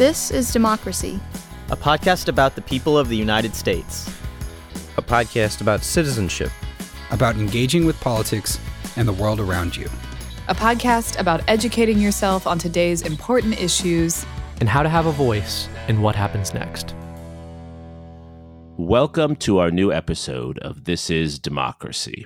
This is Democracy, a podcast about the people of the United States, a podcast about citizenship, about engaging with politics and the world around you, a podcast about educating yourself on today's important issues, and how to have a voice in what happens next. Welcome to our new episode of This is Democracy.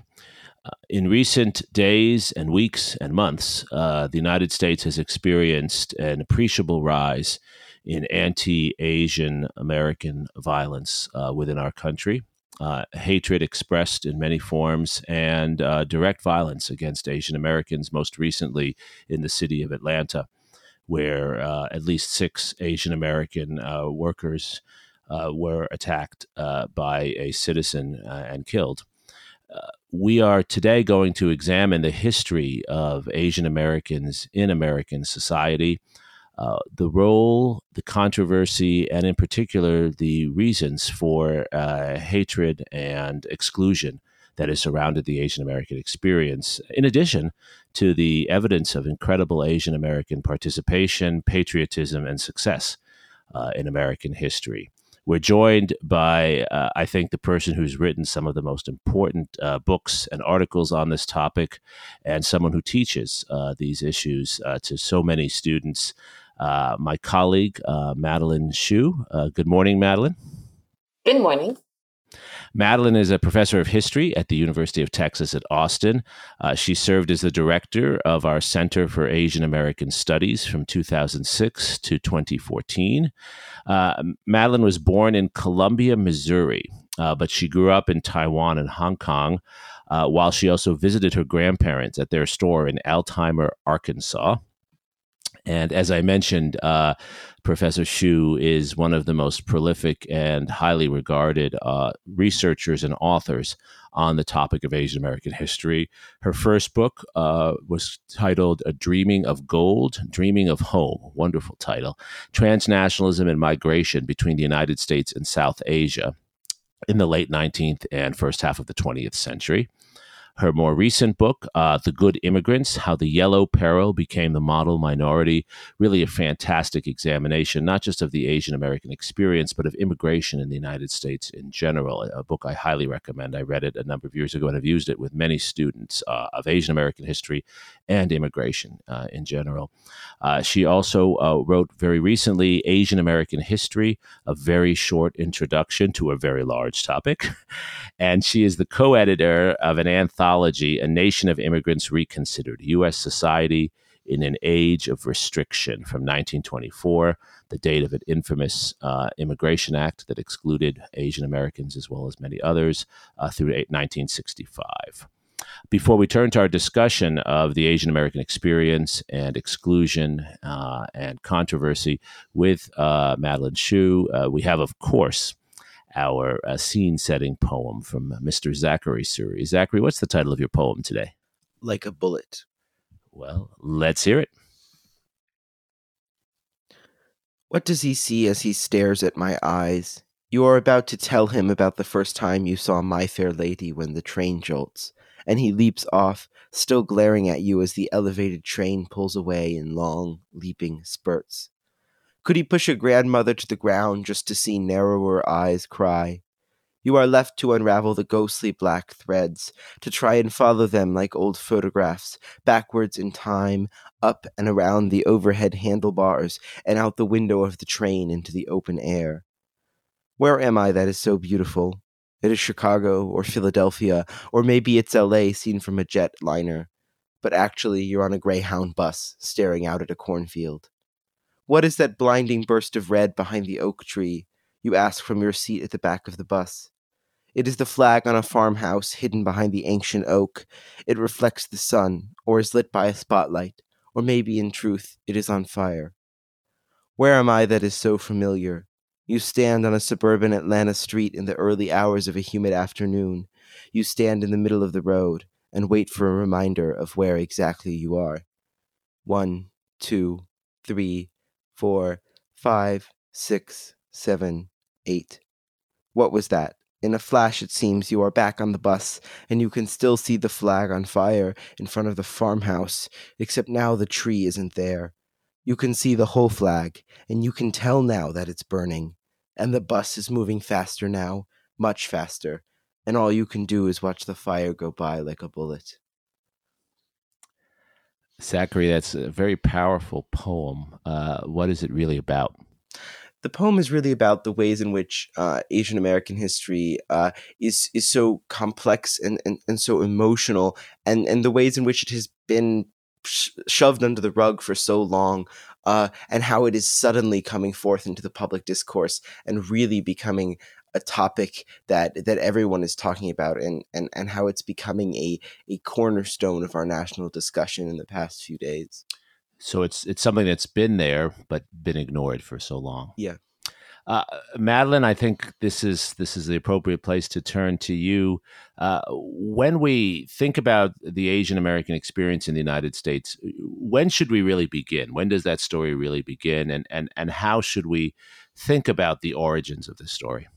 Uh, in recent days and weeks and months, uh, the United States has experienced an appreciable rise in anti Asian American violence uh, within our country. Uh, hatred expressed in many forms and uh, direct violence against Asian Americans, most recently in the city of Atlanta, where uh, at least six Asian American workers were attacked by a citizen and killed we are today going to examine the history of Asian Americans in American society, uh, the role, the controversy, and in particular, the reasons for uh, hatred and exclusion that has surrounded the Asian American experience, in addition to the evidence of incredible Asian American participation, patriotism, and success uh, in American history. We're joined by, uh, I think, the person who's written some of the most important uh, books and articles on this topic, and someone who teaches uh, these issues uh, to so many students. Uh, my colleague, uh, Madeline Hsu. good morning, Madeline. Good morning. Madeline is a professor of history at the University of Texas at Austin. Uh, she served as the director of our Center for Asian American Studies from 2006 to 2014. Uh, Madeline was born in Columbia, Missouri, uh, but she grew up in Taiwan and Hong Kong. Uh, while she also visited her grandparents at their store in Altheimer, Arkansas. And as I mentioned, uh, Professor Hsu is one of the most prolific and highly regarded uh, researchers and authors on the topic of Asian American history. Her first book uh, was titled A Dreaming of Gold, Dreaming of Home. Wonderful title. Transnationalism and Migration Between the United States and South Asia in the late 19th and first half of the 20th century. Her more recent book, uh, The Good Immigrants How the Yellow Peril Became the Model Minority, really a fantastic examination, not just of the Asian American experience, but of immigration in the United States in general. A book I highly recommend. I read it a number of years ago and have used it with many students uh, of Asian American history and immigration uh, in general. Uh, she also uh, wrote very recently Asian American History, a very short introduction to a very large topic. and she is the co editor of an anthology anthology, A Nation of Immigrants Reconsidered U.S. Society in an Age of Restriction from 1924, the date of an infamous uh, Immigration Act that excluded Asian Americans as well as many others uh, through 1965. Before we turn to our discussion of the Asian American experience and exclusion uh, and controversy with uh, Madeline Hsu, uh, we have, of course, our uh, scene setting poem from Mr. Zachary Suri. Zachary, what's the title of your poem today? Like a Bullet. Well, let's hear it. What does he see as he stares at my eyes? You are about to tell him about the first time you saw my fair lady when the train jolts, and he leaps off, still glaring at you as the elevated train pulls away in long, leaping spurts. Could he push a grandmother to the ground just to see narrower eyes cry? You are left to unravel the ghostly black threads, to try and follow them like old photographs, backwards in time, up and around the overhead handlebars, and out the window of the train into the open air. Where am I that is so beautiful? It is Chicago or Philadelphia, or maybe it's LA seen from a jet liner. But actually, you're on a Greyhound bus staring out at a cornfield. What is that blinding burst of red behind the oak tree? You ask from your seat at the back of the bus. It is the flag on a farmhouse hidden behind the ancient oak. It reflects the sun, or is lit by a spotlight, or maybe in truth it is on fire. Where am I that is so familiar? You stand on a suburban Atlanta street in the early hours of a humid afternoon. You stand in the middle of the road and wait for a reminder of where exactly you are. One, two, three, four, five, six, seven, eight. What was that? In a flash, it seems you are back on the bus, and you can still see the flag on fire in front of the farmhouse, except now the tree isn't there. You can see the whole flag, and you can tell now that it's burning. And the bus is moving faster now, much faster, and all you can do is watch the fire go by like a bullet. Zachary, that's a very powerful poem. Uh, what is it really about? the poem is really about the ways in which uh, Asian American history uh, is is so complex and, and, and so emotional, and, and the ways in which it has been sh- shoved under the rug for so long, uh, and how it is suddenly coming forth into the public discourse and really becoming a topic that that everyone is talking about, and and, and how it's becoming a a cornerstone of our national discussion in the past few days. So it's it's something that's been there but been ignored for so long. Yeah. Uh, Madeline, I think this is this is the appropriate place to turn to you. Uh, when we think about the Asian American experience in the United States, when should we really begin? When does that story really begin, and and and how should we think about the origins of this story?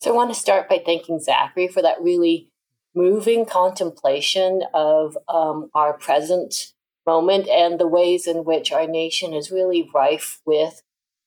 So I want to start by thanking Zachary for that really moving contemplation of um, our present moment and the ways in which our nation is really rife with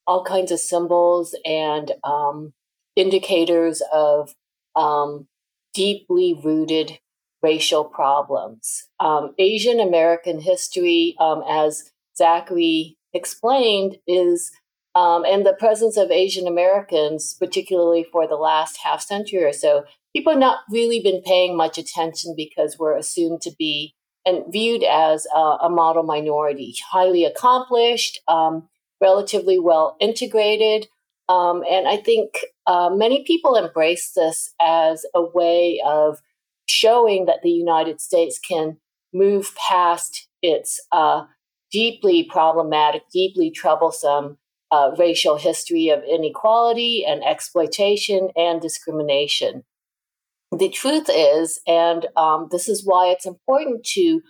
all kinds of symbols and um, indicators of um, deeply rooted racial problems. Um, Asian American history, um, as Zachary explained, is um, and the presence of Asian Americans, particularly for the last half century or so, people have not really been paying much attention because we're assumed to be and viewed as a, a model minority, highly accomplished, um, relatively well integrated. Um, and I think uh, many people embrace this as a way of showing that the United States can move past its uh, deeply problematic, deeply troublesome uh, racial history of inequality and exploitation and discrimination the truth is, and um, this is why it's important to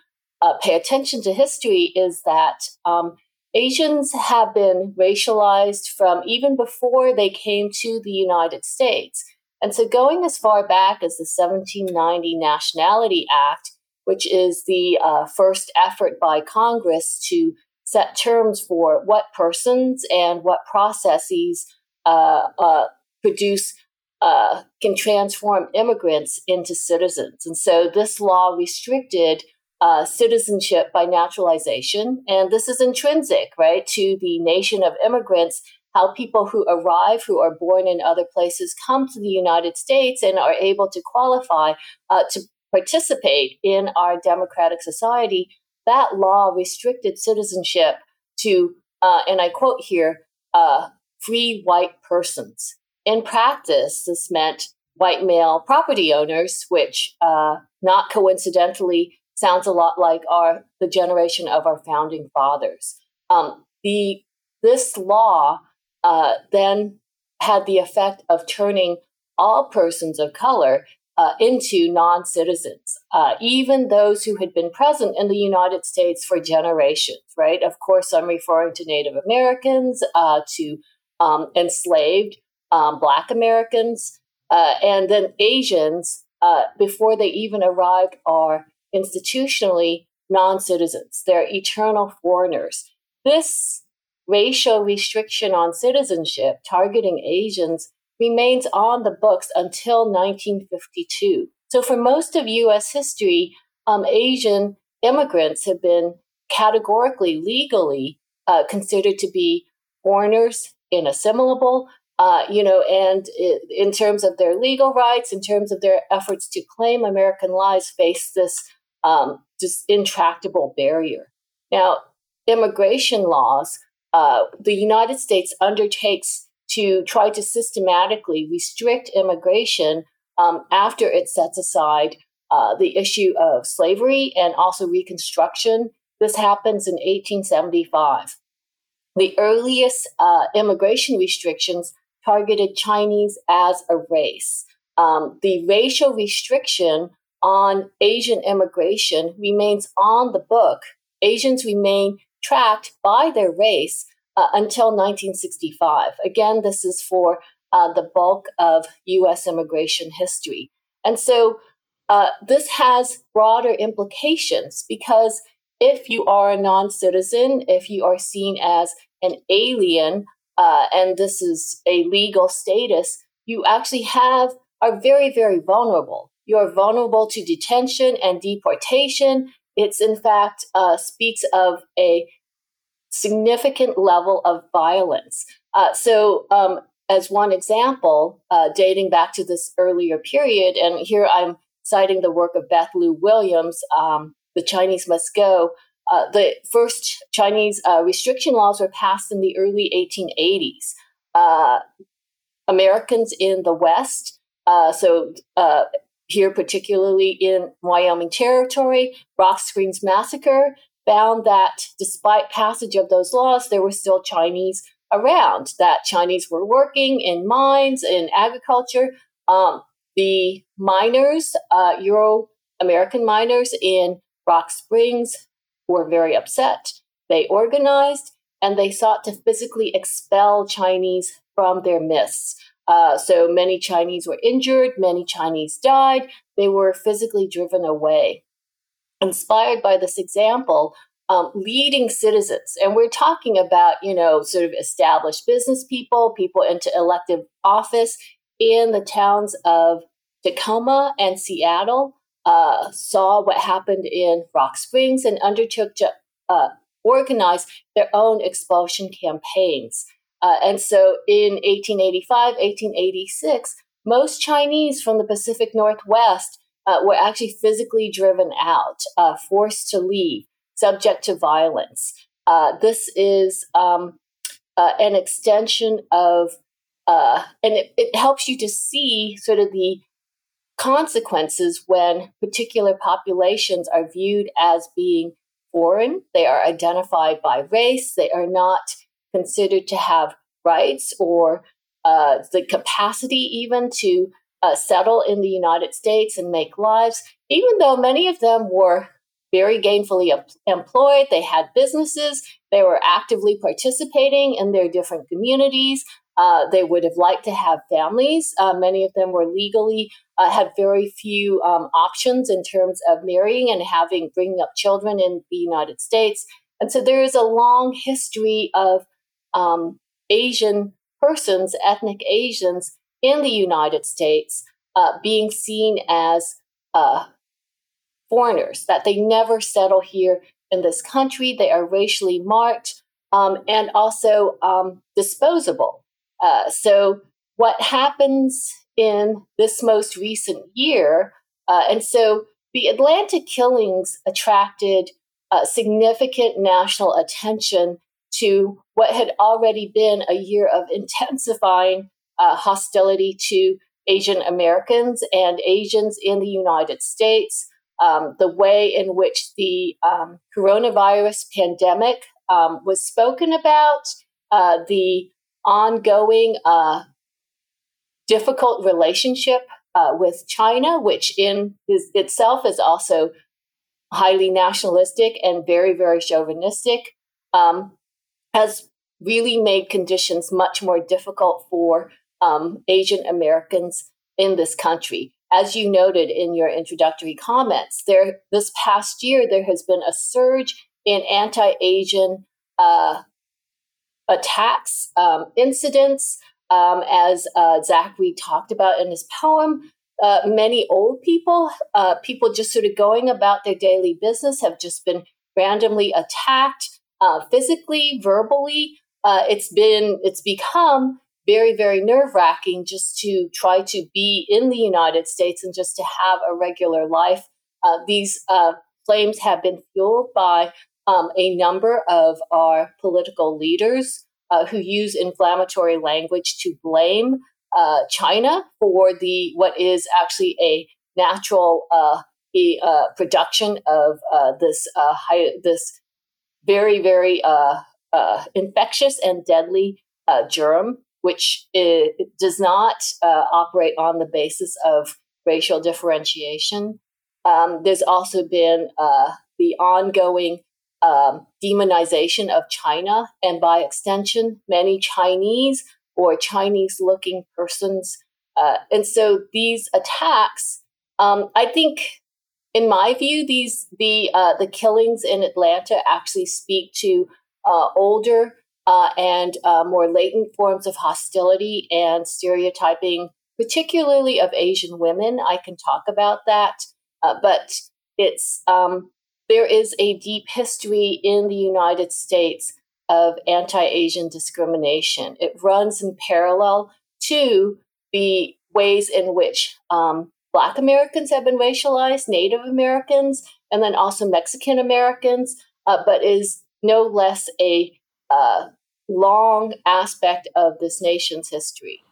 uh, pay attention to history, is that um, Asians have been racialized from even before they came to the United States. And so, going as far back as the 1790 Nationality Act, which is the uh, first effort by Congress to set terms for what persons and what processes uh, uh produce uh, can transform immigrants into citizens. And so this law restricted uh, citizenship by naturalization. And this is intrinsic, right, to the nation of immigrants, how people who arrive, who are born in other places, come to the United States and are able to qualify uh, to participate in our democratic society. That law restricted citizenship to, uh, and I quote here, uh, free white persons. In practice, this meant white male property owners, which uh, not coincidentally sounds a lot like our the generation of our founding fathers. Um, the this law uh, then had the effect of turning all persons of color uh, into non citizens, uh, even those who had been present in the United States for generations, right? Of course, I'm referring to Native Americans, uh, to um, enslaved um, Black Americans, uh, and then Asians, uh, before they even arrived, are institutionally non citizens. They're eternal foreigners. This racial restriction on citizenship targeting Asians remains on the books until 1952. So, for most of US history, um, Asian immigrants have been categorically, legally uh, considered to be foreigners, inassimilable, uh, you know, and in terms of their legal rights, in terms of their efforts to claim American lives, face this um, just intractable barrier. Now, immigration laws, uh, the United States undertakes to try to systematically restrict immigration um, after it sets aside uh, the issue of slavery and also Reconstruction. This happens in 1875. The earliest uh, immigration restrictions targeted Chinese as a race. Um, the racial restriction on Asian immigration remains on the book. Asians remain tracked by their race uh, until 1965. Again, this is for uh, the bulk of US immigration history. And so uh, this has broader implications because if you are a non citizen, if you are seen as an alien, uh, and this is a legal status, you actually have are very, very vulnerable. You're vulnerable to detention and deportation. It's in fact uh, speaks of a significant level of violence. Uh, so, um, as one example, uh, dating back to this earlier period, and here I'm citing the work of Beth Lew-Williams, um, The Chinese Must Go. Uh, the first Chinese uh, restriction laws were passed in the early 1880s. Uh, Americans in the West, uh, so here particularly in Wyoming Territory, Rock Springs Massacre, found that despite passage of those laws, there were still Chinese around, that Chinese were working in mines, in agriculture. Um, the miners, uh, Euro American miners in Rock Springs, were very upset. They organized and they sought to physically expel Chinese from their midst. Uh, so many Chinese were injured, many Chinese died. They were physically driven away. Inspired by this example, um, leading citizens, and we're talking about, you know, sort of established business people, people into elective office in the towns of Tacoma and Seattle, uh, saw what happened in Rock Springs and undertook to uh, organize their own expulsion campaigns. Uh, and so in 1885, 1886, most Chinese from the Pacific Northwest uh, were actually physically driven out, uh, forced to leave, subject to violence. Uh, this is um, uh, an extension of, uh, and it, it helps you to see sort of the consequences when particular populations are viewed as being foreign. They are identified by race. They are not considered to have rights or uh, the capacity even to uh, settle in the United States and make lives, even though many of them were very gainfully employed, they had businesses, they were actively participating in their different communities. Uh, they would have liked to have families. Uh, many of them were legally uh, had very few um, options in terms of marrying and having bringing up children in the United States. And so there is a long history of um, Asian persons, ethnic Asians in the United States, uh, being seen as uh, foreigners, that they never settle here in this country. They are racially marked um, and also um, disposable. Uh, so, what happens in this most recent year? Uh, and so, the Atlanta killings attracted uh, significant national attention to what had already been a year of intensifying uh, hostility to Asian Americans and Asians in the United States. Um, the way in which the um, coronavirus pandemic um, was spoken about, uh, the ongoing uh, difficult relationship uh, with China, which in is, itself is also highly nationalistic and very, very chauvinistic. Um, has really made conditions much more difficult for um, Asian Americans in this country. As you noted in your introductory comments, there this past year there has been a surge in anti-Asian uh, attacks, um, incidents, um, as uh, Zachary talked about in his poem. Uh, many old people, uh, people just sort of going about their daily business, have just been randomly attacked uh, physically, verbally. Uh, it's been, it's become very, very nerve wracking just to try to be in the United States and just to have a regular life. Uh, these uh, flames have been fueled by um, a number of our political leaders uh, who use inflammatory language to blame uh, China for the what is actually a natural uh, a, production of this high, this very, very uh, uh, infectious and deadly uh, germ, which does not uh, operate on the basis of racial differentiation. Um, there's also been uh, the ongoing um, demonization of China, and by extension, many Chinese or Chinese looking persons. Uh, and so these attacks, um, I think in my view, these the uh, the killings in Atlanta actually speak to uh, older uh, and uh, more latent forms of hostility and stereotyping, particularly of Asian women. I can talk about that, uh, but it's um, there is a deep history in the United States of anti-Asian discrimination. It runs in parallel to the ways in which um, Black Americans have been racialized, Native Americans, and then also Mexican Americans, uh, but is no less a uh, long aspect of this nation's history.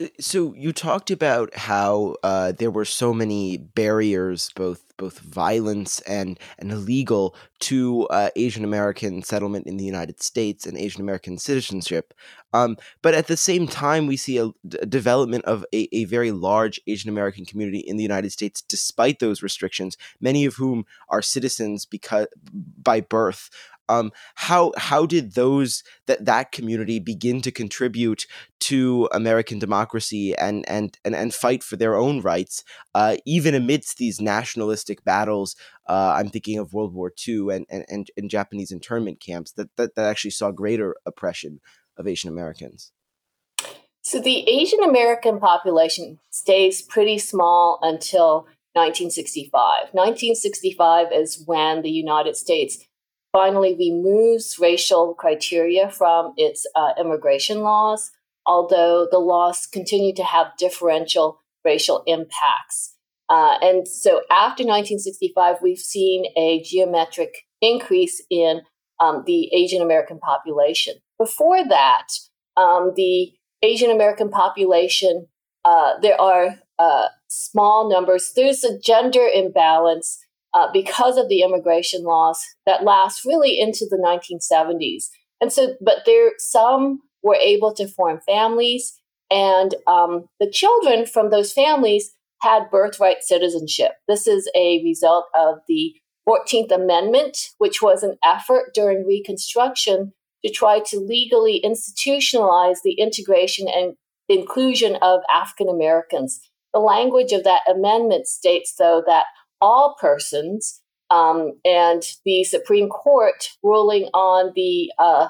Uh, so you talked about how uh, there were so many barriers, both both violence and and illegal, to uh, Asian American settlement in the United States and Asian American citizenship. Um, but at the same time, we see a, a development of a, a, very large Asian American community in the United States, despite those restrictions. Many of whom are citizens because by birth. Um, how how did those that that community begin to contribute to American democracy and and and, and fight for their own rights, uh, even amidst these nationalistic battles? Uh, I'm thinking of World War II and, and, and, and Japanese internment camps that, that that actually saw greater oppression of Asian Americans. So the Asian American population stays pretty small until 1965. 1965 is when the United States finally removes racial criteria from its uh, immigration laws, although the laws continue to have differential racial impacts. Uh, and so after 1965, we've seen a geometric increase in um, the Asian American population. Before that, um, the Asian American population, uh, there are uh, small numbers. There's a gender imbalance uh, because of the immigration laws that last really into the 1970s. And so, but there, some were able to form families, and um, the children from those families had birthright citizenship. This is a result of the 14th Amendment, which was an effort during Reconstruction to try to legally institutionalize the integration and inclusion of African Americans. The language of that amendment states, though, that all persons. Um, and the Supreme Court ruling on the uh,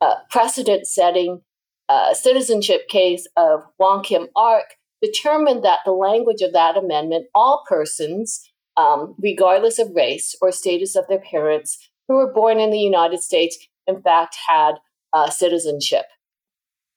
uh, precedent setting uh, citizenship case of Wong Kim Ark determined that the language of that amendment, all persons, um, regardless of race or status of their parents, who were born in the United States, in fact, had uh, citizenship.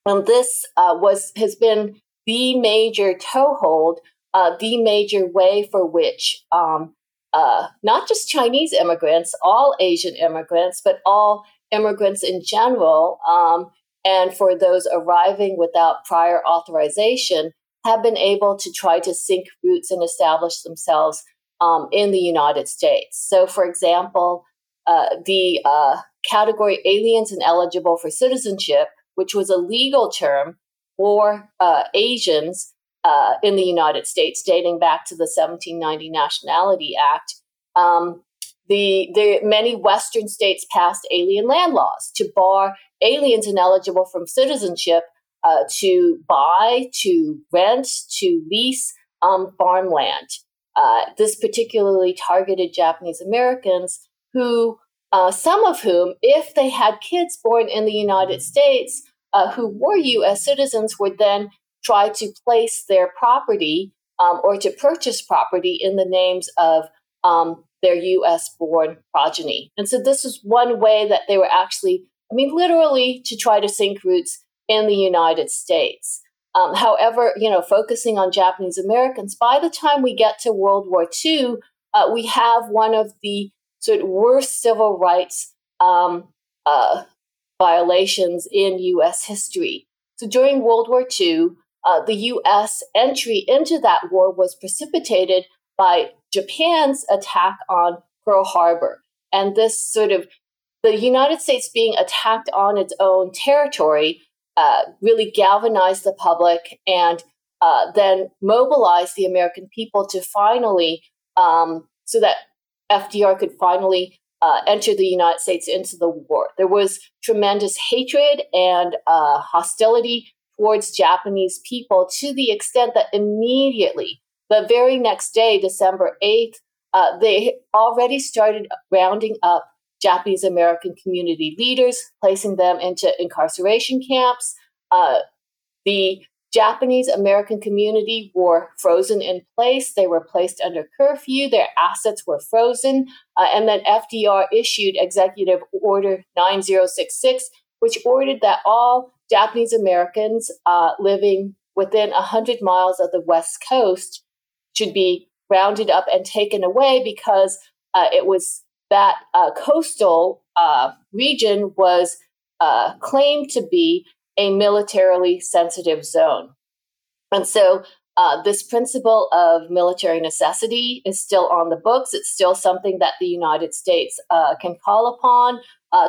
And this uh, was has been the major toehold uh, the major way for which um, uh, not just Chinese immigrants, all Asian immigrants, but all immigrants in general, um, and for those arriving without prior authorization, have been able to try to sink roots and establish themselves um, in the United States. So, for example, uh, the uh, category aliens ineligible for citizenship, which was a legal term for uh, Asians uh, in the United States, dating back to the 1790 Nationality Act. Um, the, the many Western states passed alien land laws to bar aliens ineligible from citizenship uh, to buy, to rent, to lease um, farmland. Uh, this particularly targeted Japanese Americans who, uh, some of whom, if they had kids born in the United States uh, who were U.S. citizens, were then try to place their property um, or to purchase property in the names of um, their US born progeny. And so this is one way that they were actually, I mean, literally to try to sink roots in the United States. Um, however, you know, focusing on Japanese Americans, by the time we get to World War II, uh, we have one of the sort of worst civil rights um, uh, violations in U.S. history. So during World War II, uh, the U.S. entry into that war was precipitated by Japan's attack on Pearl Harbor. And this sort of the United States being attacked on its own territory uh, really galvanized the public and uh, then mobilized the American people to finally, um, so that FDR could finally uh, enter the United States into the war. There was tremendous hatred and uh, hostility towards Japanese people to the extent that immediately, the very next day, December 8th, uh, they already started rounding up Japanese American community leaders, placing them into incarceration camps. Uh, the Japanese American community were frozen in place. They were placed under curfew. Their assets were frozen. Uh, and then FDR issued Executive Order 9066, which ordered that all Japanese Americans uh, living within 100 miles of the West Coast should be rounded up and taken away because uh, it was that uh, coastal uh, region was uh, claimed to be a militarily sensitive zone. And so uh, this principle of military necessity is still on the books. It's still something that the United States can call upon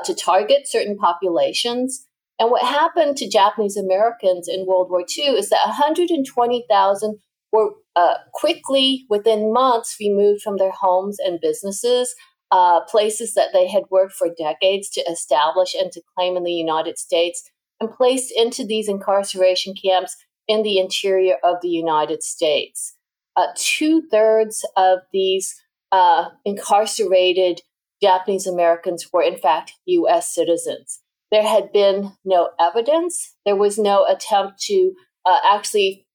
to target certain populations. And what happened to Japanese Americans in World War II is that 120,000 were uh, quickly, within months, removed from their homes and businesses, uh, places that they had worked for decades to establish and to claim in the United States and placed into these incarceration camps in the interior of the United States. Uh, Two thirds of these uh, incarcerated Japanese Americans were, in fact, U.S. citizens. There had been no evidence, there was no attempt to uh, actually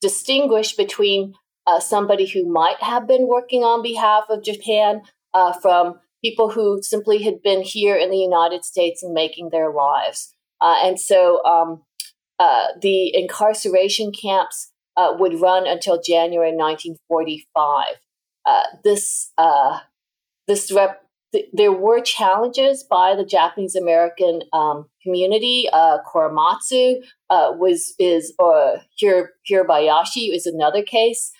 distinguish between uh, somebody who might have been working on behalf of Japan uh, from people who simply had been here in the United States and making their lives. Uh, and so um, uh, the incarceration camps uh, would run until January 1945. Uh, this this rep- th- there were challenges by the Japanese American um, community. Uh, Korematsu was is or Hir- Hirabayashi is another case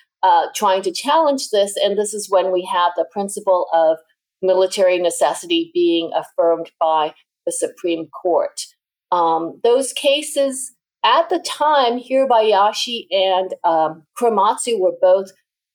trying to challenge this, and this is when we have the principle of military necessity being affirmed by the Supreme Court. Um, those cases at the time, Hirabayashi and um, Korematsu were both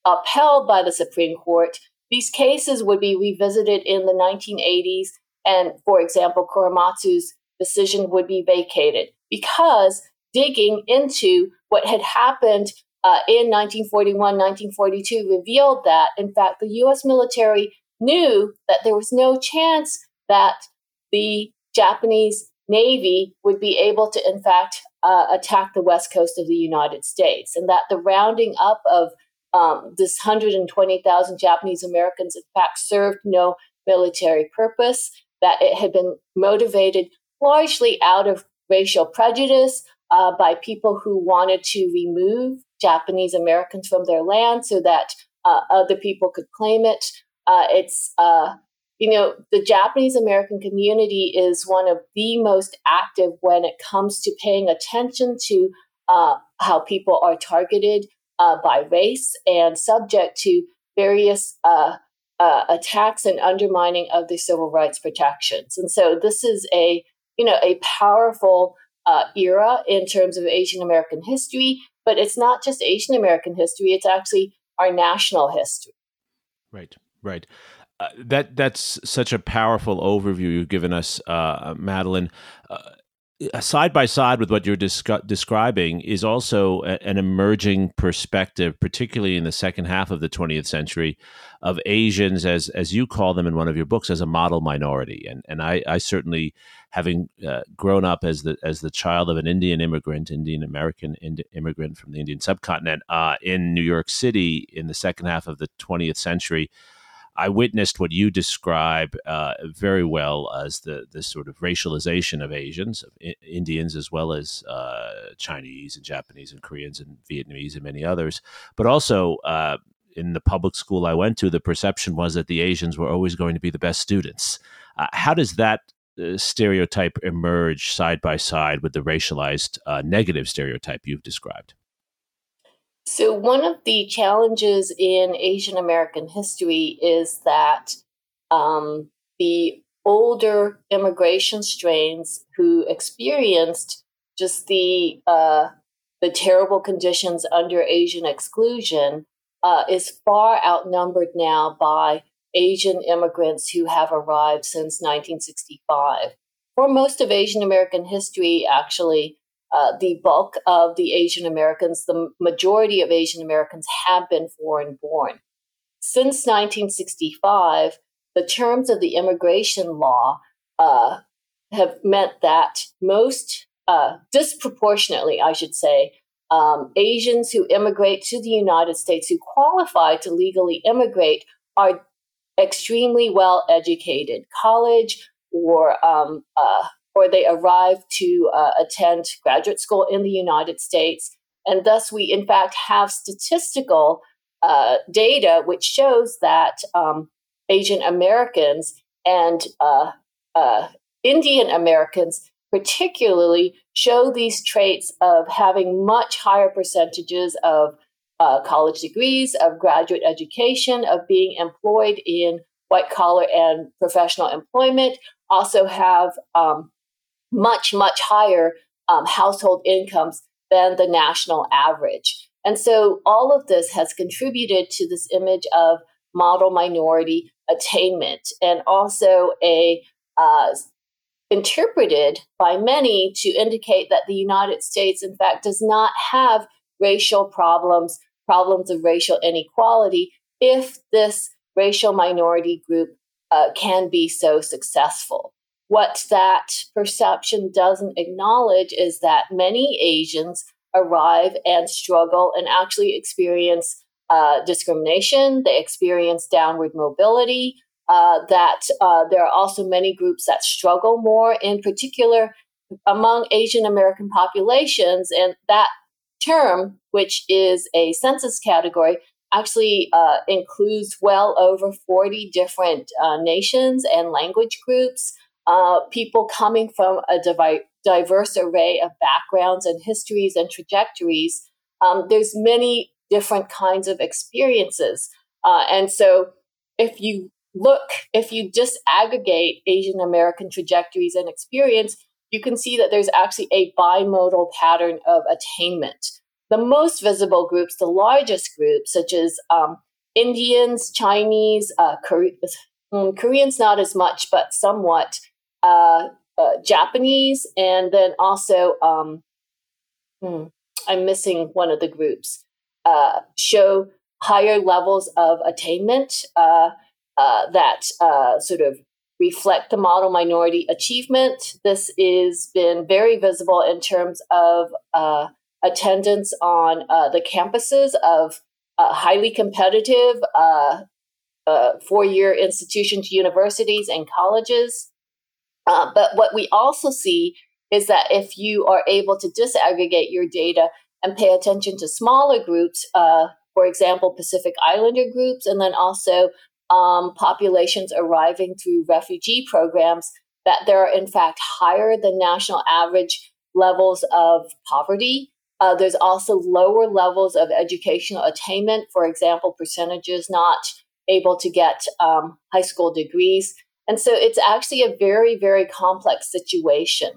upheld by the Supreme Court. These cases would be revisited in the 1980s, and for example, Korematsu's decision would be vacated because digging into what had happened uh, in 1941, 1942 revealed that, in fact, the US military knew that there was no chance that the Japanese Navy would be able to, in fact, uh, attack the west coast of the United States, and that the rounding up of um, this 120,000 Japanese Americans, in fact, served no military purpose, that it had been motivated largely out of racial prejudice uh, by people who wanted to remove Japanese Americans from their land so that uh, other people could claim it. Uh, it's uh, you know, the Japanese American community is one of the most active when it comes to paying attention to uh, how people are targeted uh, by race and subject to various uh, uh attacks and undermining of the civil rights protections. And so this is a, you know, a powerful uh, era in terms of Asian American history, but it's not just Asian American history, it's actually our national history. Right, right. Uh, that that's such a powerful overview you've given us, uh, Madeline. Uh, side by side with what you're describing is also a, an emerging perspective, particularly in the second half of the 20th century, of Asians as as you call them in one of your books as a model minority. And and I, I certainly, having uh, grown up as the as the child of an Indian immigrant, Indian American Indi- immigrant from the Indian subcontinent uh, in New York City in the second half of the 20th century. I witnessed what you describe uh, very well as the the sort of racialization of Asians, of I- Indians as well as uh, Chinese and Japanese and Koreans and Vietnamese and many others. But also uh, in the public school I went to, the perception was that the Asians were always going to be the best students. Uh, how does that uh, stereotype emerge side by side with the racialized uh, negative stereotype you've described? So, one of the challenges in Asian American history is that um, the older immigration strains who experienced just the uh, the terrible conditions under Asian exclusion uh, is far outnumbered now by Asian immigrants who have arrived since 1965. For most of Asian American history, actually, uh, the bulk of the Asian Americans, the majority of Asian Americans have been foreign born. since 1965, the terms of the immigration law uh, have meant that most, uh, disproportionately, I should say, um, Asians who immigrate to the United States who qualify to legally immigrate are extremely well educated, college or um, they arrive to uh, attend graduate school in the United States, and thus we in fact have statistical uh, data which shows that um, Asian Americans and uh, uh, Indian Americans particularly show these traits of having much higher percentages of uh, college degrees, of graduate education, of being employed in white collar and professional employment, also have um, much, much higher um, household incomes than the national average. And so all of this has contributed to this image of model minority attainment and also a uh, interpreted by many to indicate that the United States, in fact, does not have racial problems, problems of racial inequality, if this racial minority group uh, can be so successful. What that perception doesn't acknowledge is that many Asians arrive and struggle and actually experience uh, discrimination, they experience downward mobility, uh, that uh, there are also many groups that struggle more, in particular among Asian American populations. And that term, which is a census category, actually uh, includes well over 40 different uh, nations and language groups, uh, people coming from a divi- diverse array of backgrounds and histories and trajectories. Um, there's many different kinds of experiences. and so if you look, if you disaggregate Asian American trajectories and experience, you can see that there's actually a bimodal pattern of attainment. The most visible groups, the largest groups, such as um, Indians, Chinese, uh, um, Koreans, not as much, but somewhat, uh, uh, Japanese, and then also, um, hmm, I'm missing one of the groups, uh, show higher levels of attainment. Uh, uh, that uh, sort of reflect the model minority achievement. This has been very visible in terms of uh, attendance on uh, the campuses of uh, highly competitive four year institutions, universities, and colleges. But what we also see is that if you are able to disaggregate your data and pay attention to smaller groups, for example, Pacific Islander groups, and then also um, populations arriving through refugee programs that there are in fact higher than national average levels of poverty. Uh, there's also lower levels of educational attainment. For example, percentages not able to get um, high school degrees. And so it's actually a very, very complex situation.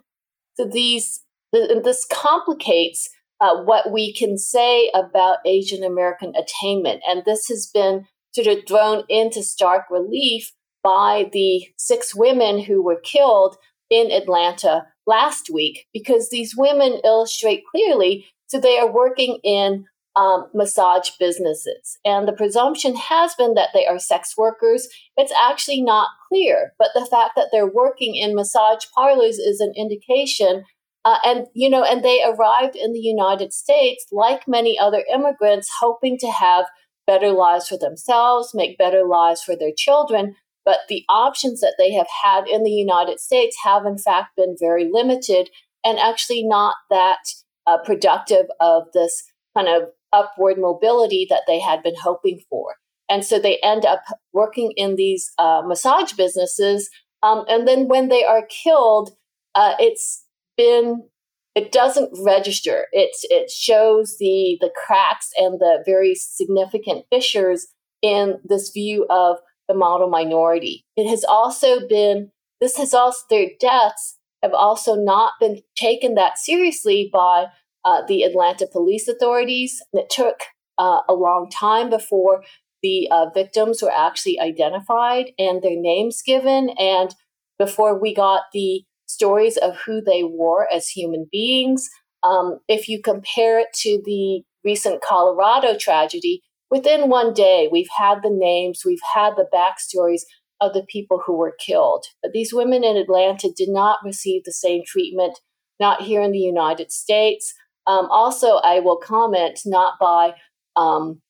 So these this complicates uh, what we can say about Asian American attainment. And this has been sort of thrown into stark relief by the six women who were killed in Atlanta last week because these women illustrate clearly so they are working in um, massage businesses. And the presumption has been that they are sex workers. It's actually not clear, but the fact that they're working in massage parlors is an indication. Uh, and, you know, and they arrived in the United States, like many other immigrants, hoping to have better lives for themselves, make better lives for their children. But the options that they have had in the United States have, in fact, been very limited and actually not that uh, productive of this kind of upward mobility that they had been hoping for. And so they end up working in these uh, massage businesses. Um, and then when they are killed, uh, it's been it doesn't register. It it shows the the cracks and the very significant fissures in this view of the model minority. It has also been this has also their deaths have also not been taken that seriously by uh, the Atlanta police authorities. And It took uh, a long time before the uh, victims were actually identified and their names given, and before we got the stories of who they were as human beings. Um, if you compare it to the recent Colorado tragedy, within one day, we've had the names, we've had the backstories of the people who were killed. But these women in Atlanta did not receive the same treatment, not here in the United States. Um, also, I will comment not by um,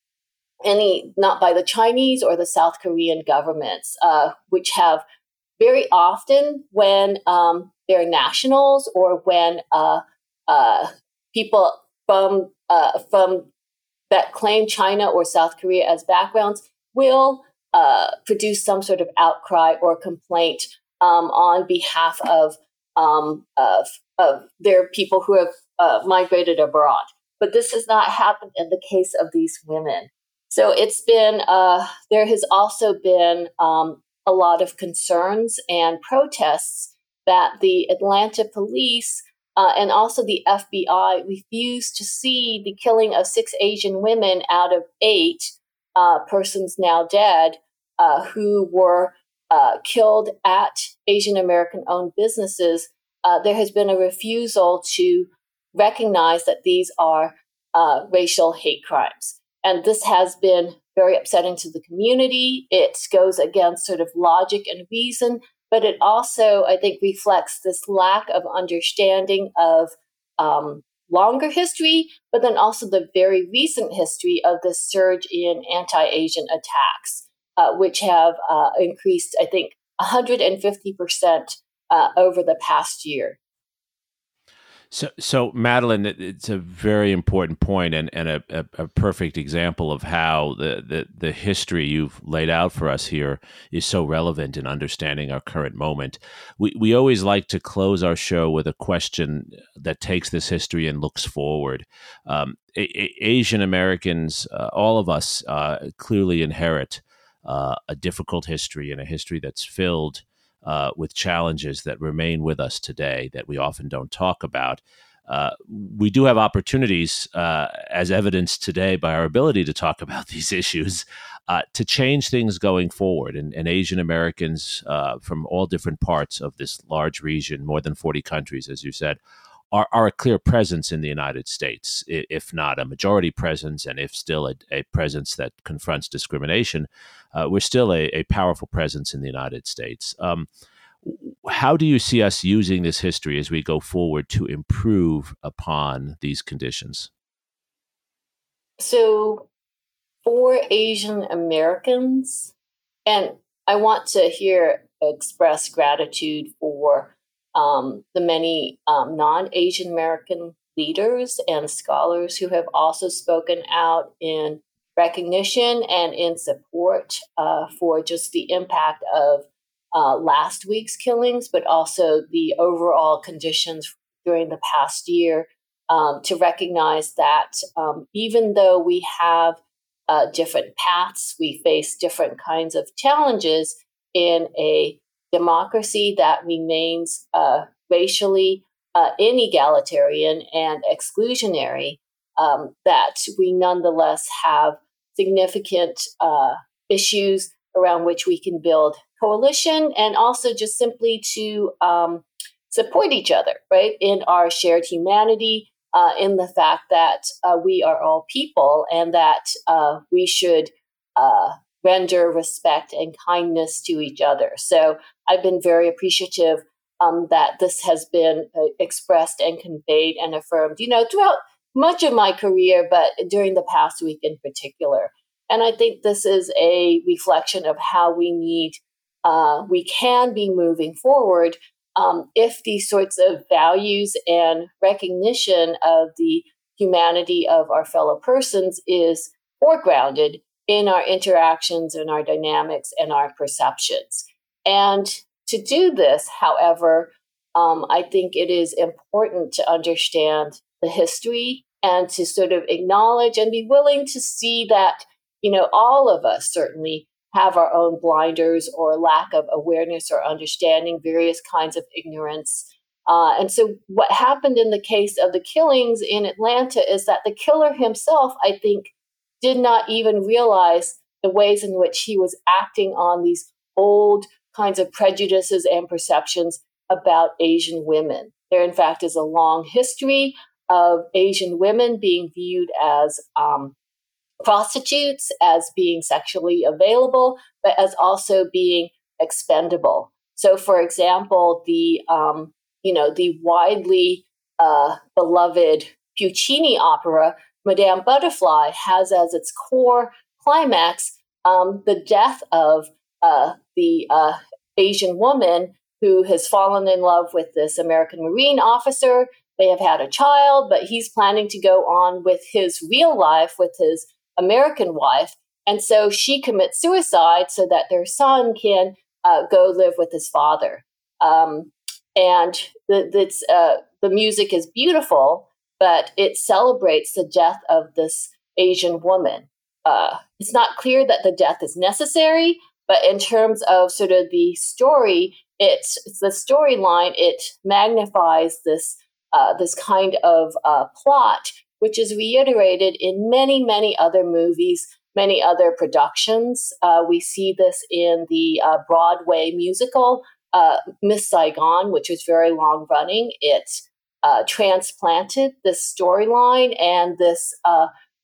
any, not by the Chinese or the South Korean governments, uh, which have very often when um, they're nationals or when uh, uh, people from uh, from that claim China or South Korea as backgrounds will uh, produce some sort of outcry or complaint um, on behalf of, um, of, of their people who have uh, migrated abroad. But this has not happened in the case of these women. So it's been, uh, there has also been um, a lot of concerns and protests that the Atlanta police uh, and also the FBI refused to see the killing of six Asian women out of eight uh, persons now dead uh, who were uh, killed at Asian American owned businesses. Uh, there has been a refusal to recognize that these are uh, racial hate crimes. And this has been very upsetting to the community. It goes against sort of logic and reason but it also, I think, reflects this lack of understanding of um, longer history, but then also the very recent history of the surge in anti Asian attacks, uh, which have uh, increased, I think, 150% uh, over the past year. So, so Madeline, it's a very important point and, and a, a, a, perfect example of how the, the, the history you've laid out for us here is so relevant in understanding our current moment. We, we always like to close our show with a question that takes this history and looks forward. Um, a, a, Asian Americans, uh, all of us, uh, clearly inherit uh, a difficult history and a history that's filled uh, with challenges that remain with us today that we often don't talk about. Uh, we do have opportunities, uh, as evidenced today by our ability to talk about these issues, uh, to change things going forward. And, and Asian Americans uh, from all different parts of this large region, more than 40 countries, as you said, are, are a clear presence in the United States, if not a majority presence, and if still a, a presence that confronts discrimination, uh, we're still a, a, powerful presence in the United States. Um, how do you see us using this history as we go forward to improve upon these conditions? So, for Asian Americans, and I want to here express gratitude for um, the many um, non Asian American leaders and scholars who have also spoken out in recognition and in support uh, for just the impact of uh, last week's killings, but also the overall conditions during the past year. Um, to recognize that um, even though we have uh, different paths, we face different kinds of challenges in a democracy that remains uh, racially uh, inegalitarian and exclusionary, um, that we nonetheless have significant uh, issues around which we can build coalition and also just simply to um, support each other, right, in our shared humanity. Uh, in the fact that uh, we are all people and that uh, we should uh, render respect and kindness to each other. So I've been very appreciative um, that this has been uh, expressed and conveyed and affirmed, you know, throughout much of my career, but during the past week in particular. And I think this is a reflection of how we need, uh, we can be moving forward um, if these sorts of values and recognition of the humanity of our fellow persons is foregrounded in our interactions and our dynamics and our perceptions. And to do this, however, um, I think it is important to understand the history and to sort of acknowledge and be willing to see that, you know, all of us certainly have our own blinders or lack of awareness or understanding, various kinds of ignorance. Uh, and so, what happened in the case of the killings in Atlanta is that the killer himself, I think, did not even realize the ways in which he was acting on these old kinds of prejudices and perceptions about Asian women. There, in fact, is a long history of Asian women being viewed as um, prostitutes, as being sexually available, but as also being expendable. So, for example, the um, you know the widely uh, beloved Puccini opera Madame Butterfly has as its core climax um, the death of uh, the uh, Asian woman who has fallen in love with this American Marine officer. They have had a child, but he's planning to go on with his real life with his American wife. And so she commits suicide so that their son can uh, go live with his father. Um, and the, uh, the music is beautiful, but it celebrates the death of this Asian woman. Uh, it's not clear that the death is necessary, but in terms of sort of the story, it's, it's the storyline. It magnifies this uh, this kind of uh, plot, which is reiterated in many many other movies, many other productions. Uh, we see this in the uh, Broadway musical uh, Miss Saigon, which was very long running. It transplanted this storyline and this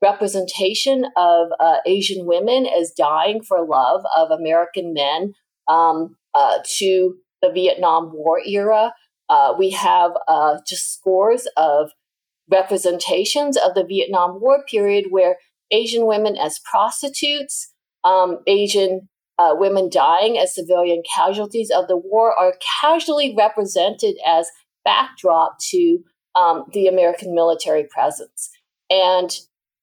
representation of uh, Asian women as dying for love of American men um, uh, to the Vietnam War era. Uh, we have uh, just scores of representations of the Vietnam War period where Asian women as prostitutes, um, Asian uh, women dying as civilian casualties of the war are casually represented as backdrop to um, the American military presence. And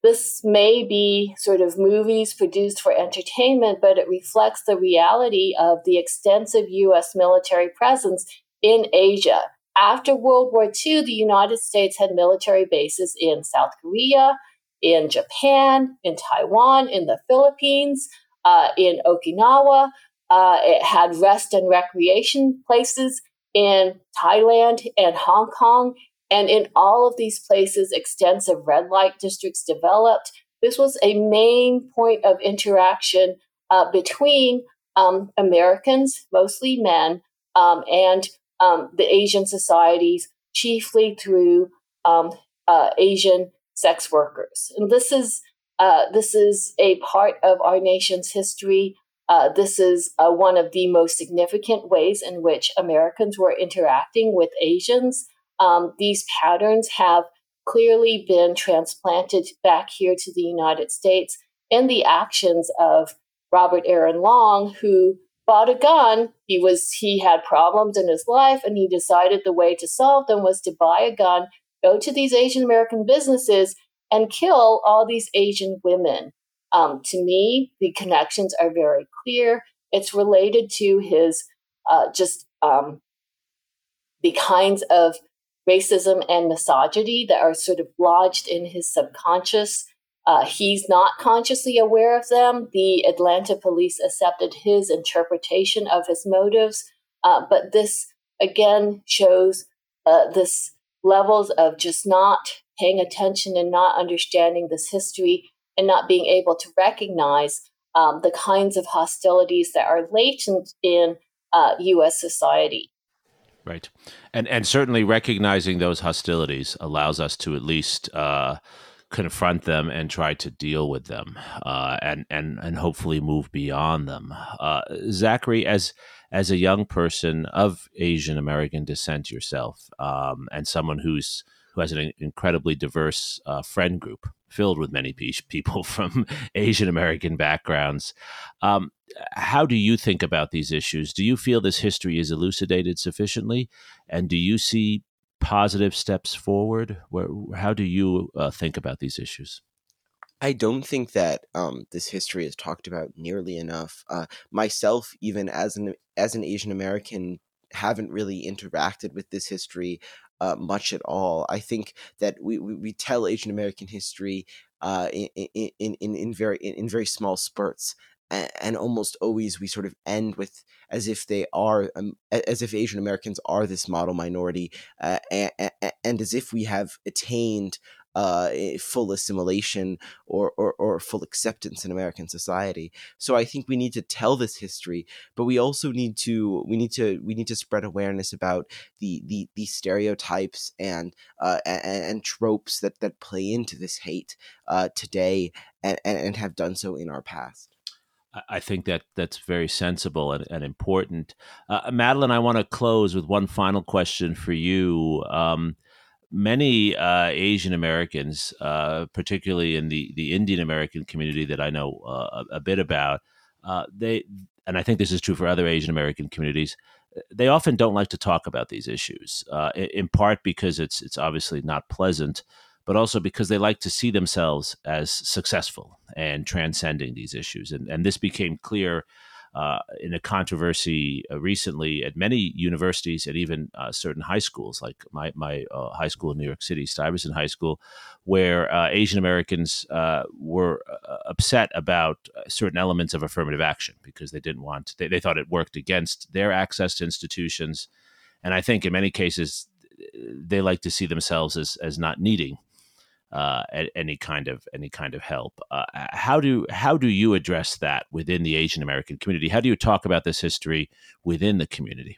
this may be sort of movies produced for entertainment, but it reflects the reality of the extensive US military presence in Asia. After World War II, the United States had military bases in South Korea, in Japan, in Taiwan, in the Philippines, uh, in Okinawa. Uh, it had rest and recreation places in Thailand and Hong Kong. And in all of these places, extensive red light districts developed. This was a main point of interaction uh, between um, Americans, mostly men, um, and um, the Asian societies, chiefly through um, uh, Asian sex workers. And this is uh, this is a part of our nation's history. Uh, this is uh, one of the most significant ways in which Americans were interacting with Asians um, these patterns have clearly been transplanted back here to the United States in the actions of Robert Aaron Long, who bought a gun. He was he had problems in his life, and he decided the way to solve them was to buy a gun, go to these Asian American businesses, and kill all these Asian women. Um, to me, the connections are very clear. It's related to his uh, just um, the kinds of racism and misogyny that are sort of lodged in his subconscious. Uh, he's not consciously aware of them. The Atlanta police accepted his interpretation of his motives, uh, but this again shows uh, this levels of just not paying attention and not understanding this history and not being able to recognize um, the kinds of hostilities that are latent in U.S. Uh, society. Right, and and certainly recognizing those hostilities allows us to at least uh, confront them and try to deal with them, uh, and and and hopefully move beyond them. Uh, Zachary, as as a young person of Asian American descent yourself, um, and someone who's who has an incredibly diverse uh, friend group filled with many people from Asian American backgrounds. Um, how do you think about these issues? Do you feel this history is elucidated sufficiently? And do you see positive steps forward? Where, how do you uh, think about these issues? I don't think that um, this history is talked about nearly enough. Uh, myself, even as an as an Asian American, haven't really interacted with this history uh, much at all. I think that we, we, we tell Asian American history uh, in, in, in, in very in, in very small spurts, and almost always we sort of end with as if they are um, as if asian americans are this model minority uh, and, and, as if we have attained uh, full assimilation or, or, or full acceptance in American society. So I think we need to tell this history, but we also need to we need to we need to spread awareness about the the, the stereotypes and, uh, and and tropes that that play into this hate uh, today and, and have done so in our past. I think that that's very sensible and, and important. Uh, Madeline, I want to close with one final question for you. Um, many uh, Asian Americans, uh, particularly in the, the Indian American community that I know uh, a, bit about, uh, they and I think this is true for other Asian American communities. They often don't like to talk about these issues, uh, in part because it's it's obviously not pleasant, but also because they like to see themselves as successful and transcending these issues. And and this became clear uh, in a controversy uh, recently at many universities and even uh, certain high schools, like my, my uh, high school in New York City, Stuyvesant High School, where Asian Americans were upset about certain elements of affirmative action because they didn't want, they, they thought it worked against their access to institutions. And I think in many cases, they like to see themselves as, as not needing uh, any kind of any kind of help. Uh, how do how do you address that within the Asian American community? How do you talk about this history within the community?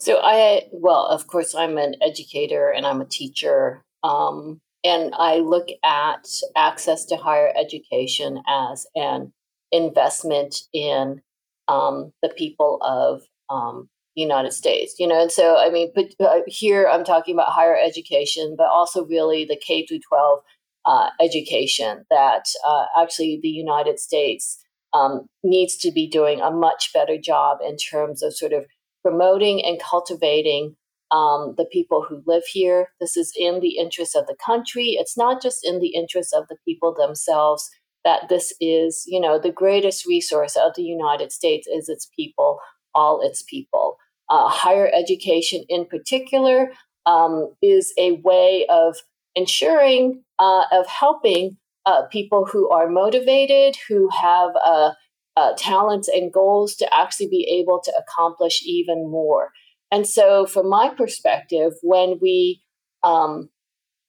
So I well, of course, I'm an educator and I'm a teacher, um, and I look at access to higher education as an investment in um, the people of um, United States, you know. And so, I mean, but uh, here I'm talking about higher education, but also really the K through 12 uh, education that uh, actually the United States um, needs to be doing a much better job in terms of sort of promoting and cultivating um, the people who live here. This is in the interest of the country. It's not just in the interest of the people themselves. That this is, you know, the greatest resource of the United States is its people, all its people uh, higher education in particular um, is a way of ensuring, uh, of helping uh, people who are motivated, who have uh, uh, talents and goals to actually be able to accomplish even more. And so, from my perspective, when we um,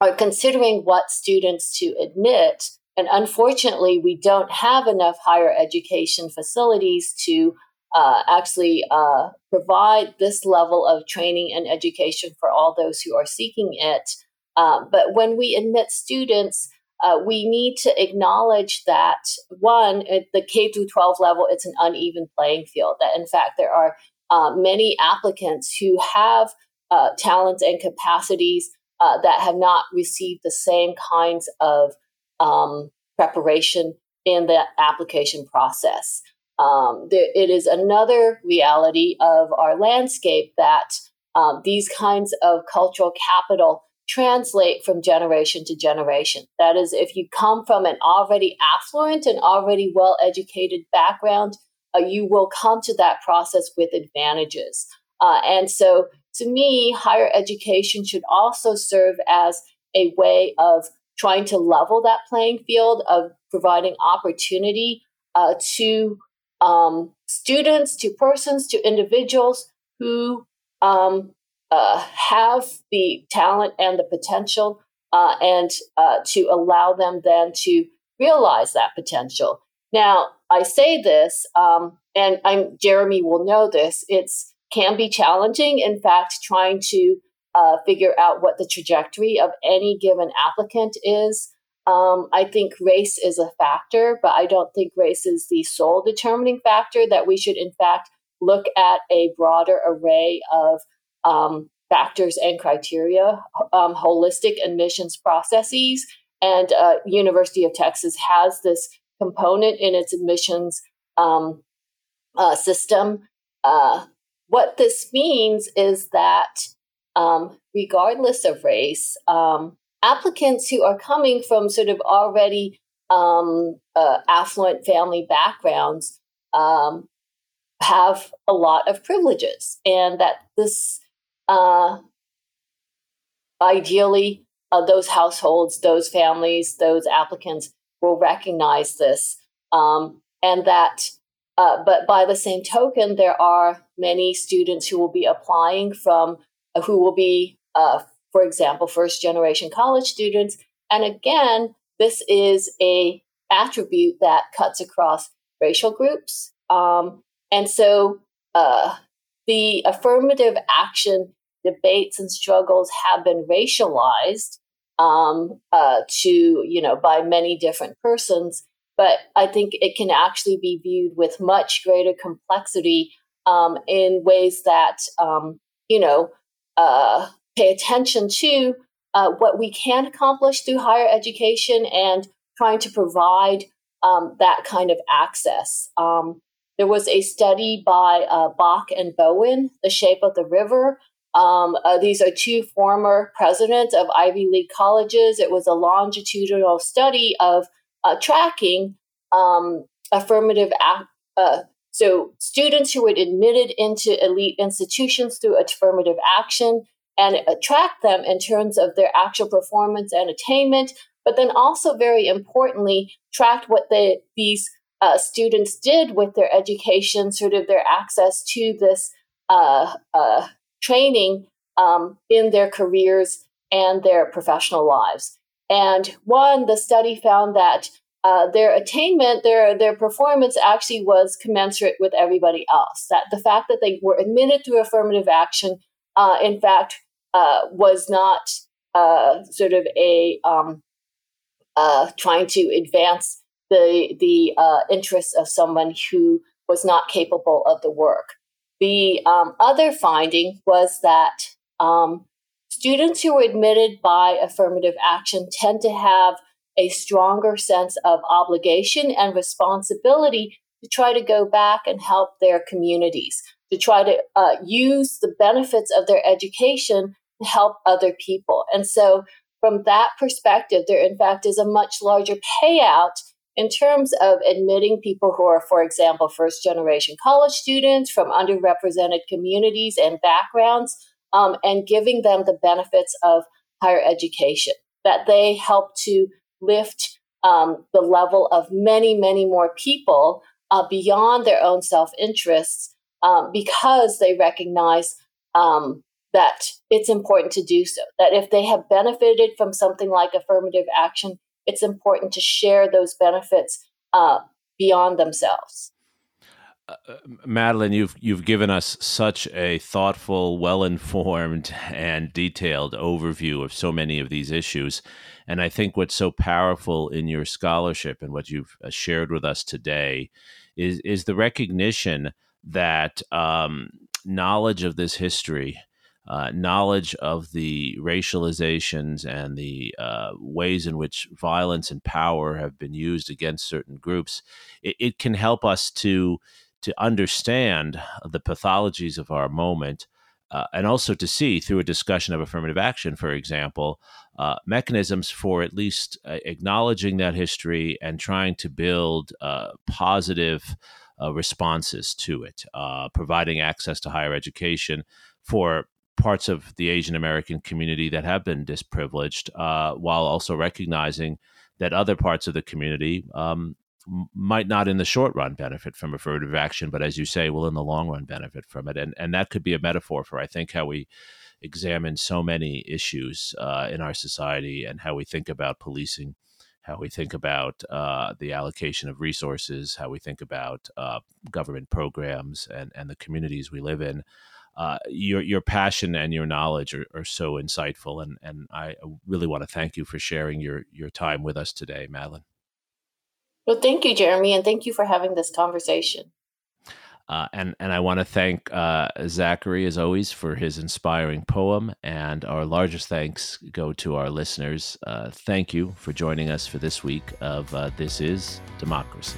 are considering what students to admit, and unfortunately, we don't have enough higher education facilities to uh, actually uh, provide this level of training and education for all those who are seeking it. Uh, but when we admit students, uh, we need to acknowledge that one, at the K through 12 level, it's an uneven playing field. That in fact, there are uh, many applicants who have uh, talents and capacities that have not received the same kinds of um, preparation in the application process. Um, there, it is another reality of our landscape that um, these kinds of cultural capital translate from generation to generation. That is, if you come from an already affluent and already well educated background, uh, you will come to that process with advantages. Uh, and so, to me, higher education should also serve as a way of trying to level that playing field, of providing opportunity uh, to um, students to persons to individuals who um, uh, have the talent and the potential uh, and uh, to allow them then to realize that potential. Now, I say this, um, and I'm, Jeremy will know this, it's can be challenging. In fact, trying to uh, figure out what the trajectory of any given applicant is um, I think race is a factor, but I don't think race is the sole determining factor. That we should, in fact, look at a broader array of um, factors and criteria, um, holistic admissions processes. And uh, University of Texas has this component in its admissions um, uh, system. Uh, what this means is that, um, regardless of race, um, applicants who are coming from sort of already um, uh, affluent family backgrounds um, have a lot of privileges, and that this uh, ideally uh, those households, those families, those applicants will recognize this, um, and that. Uh, but by the same token, there are many students who will be applying from who will be uh, for example, first generation college students. And again, this is a attribute that cuts across racial groups. Um, and so uh, the affirmative action debates and struggles have been racialized um, uh, to, you know, by many different persons. But I think it can actually be viewed with much greater complexity um, in ways that, um, you know, uh, pay attention to uh, what we can accomplish through higher education and trying to provide um, that kind of access. Um, there was a study by uh, Bok and Bowen, The Shape of the River. Um, uh, these are two former presidents of Ivy League colleges. It was a longitudinal study of uh, tracking um, affirmative. Uh, so, students who were admitted into elite institutions through affirmative action and track them in terms of their actual performance and attainment, but then also very importantly, track what the, these uh, students did with their education, sort of their access to this uh, uh, training um, in their careers and their professional lives. And one, the study found that uh, their attainment, their their performance actually was commensurate with everybody else. That the fact that they were admitted through affirmative action, uh, in fact, uh, was not uh, sort of a um, uh, trying to advance the the uh, interests of someone who was not capable of the work. The um, other finding was that um, students who were admitted by affirmative action tend to have a stronger sense of obligation and responsibility to try to go back and help their communities, to try to uh, use the benefits of their education help other people. And so, from that perspective, there in fact is a much larger payout in terms of admitting people who are, for example, first generation college students from underrepresented communities and backgrounds, um, and giving them the benefits of higher education, that they help to lift um, the level of many, many more people uh, beyond their own self interests um, because they recognize um, that it's important to do so. That if they have benefited from something like affirmative action, it's important to share those benefits uh, beyond themselves. Uh, uh Madeline, you've you've given us such a thoughtful, well-informed, and detailed overview of so many of these issues, and I think what's so powerful in your scholarship and what you've uh, shared with us today is is the recognition that um, knowledge of this history, uh, knowledge of the racializations and the uh, ways in which violence and power have been used against certain groups, it, it can help us to to understand the pathologies of our moment uh, and also to see through a discussion of affirmative action, for example, uh, mechanisms for at least uh, acknowledging that history and trying to build uh, positive uh, responses to it, uh, providing access to higher education for parts of the Asian American community that have been disprivileged, while also recognizing that other parts of the community um, might not in the short run benefit from affirmative action, but as you say, will in the long run benefit from it. And and that could be a metaphor for I think how we examine so many issues uh, in our society and how we think about policing, how we think about uh, the allocation of resources, how we think about uh, government programs and and the communities we live in. Uh, your your passion and your knowledge are, are so insightful, and and I really want to thank you for sharing your your time with us today, Madeline. Well, thank you, Jeremy, and thank you for having this conversation. Uh, and and I want to thank uh, Zachary as always for his inspiring poem, and our largest thanks go to our listeners. Uh, thank you for joining us for this week of uh, This Is Democracy.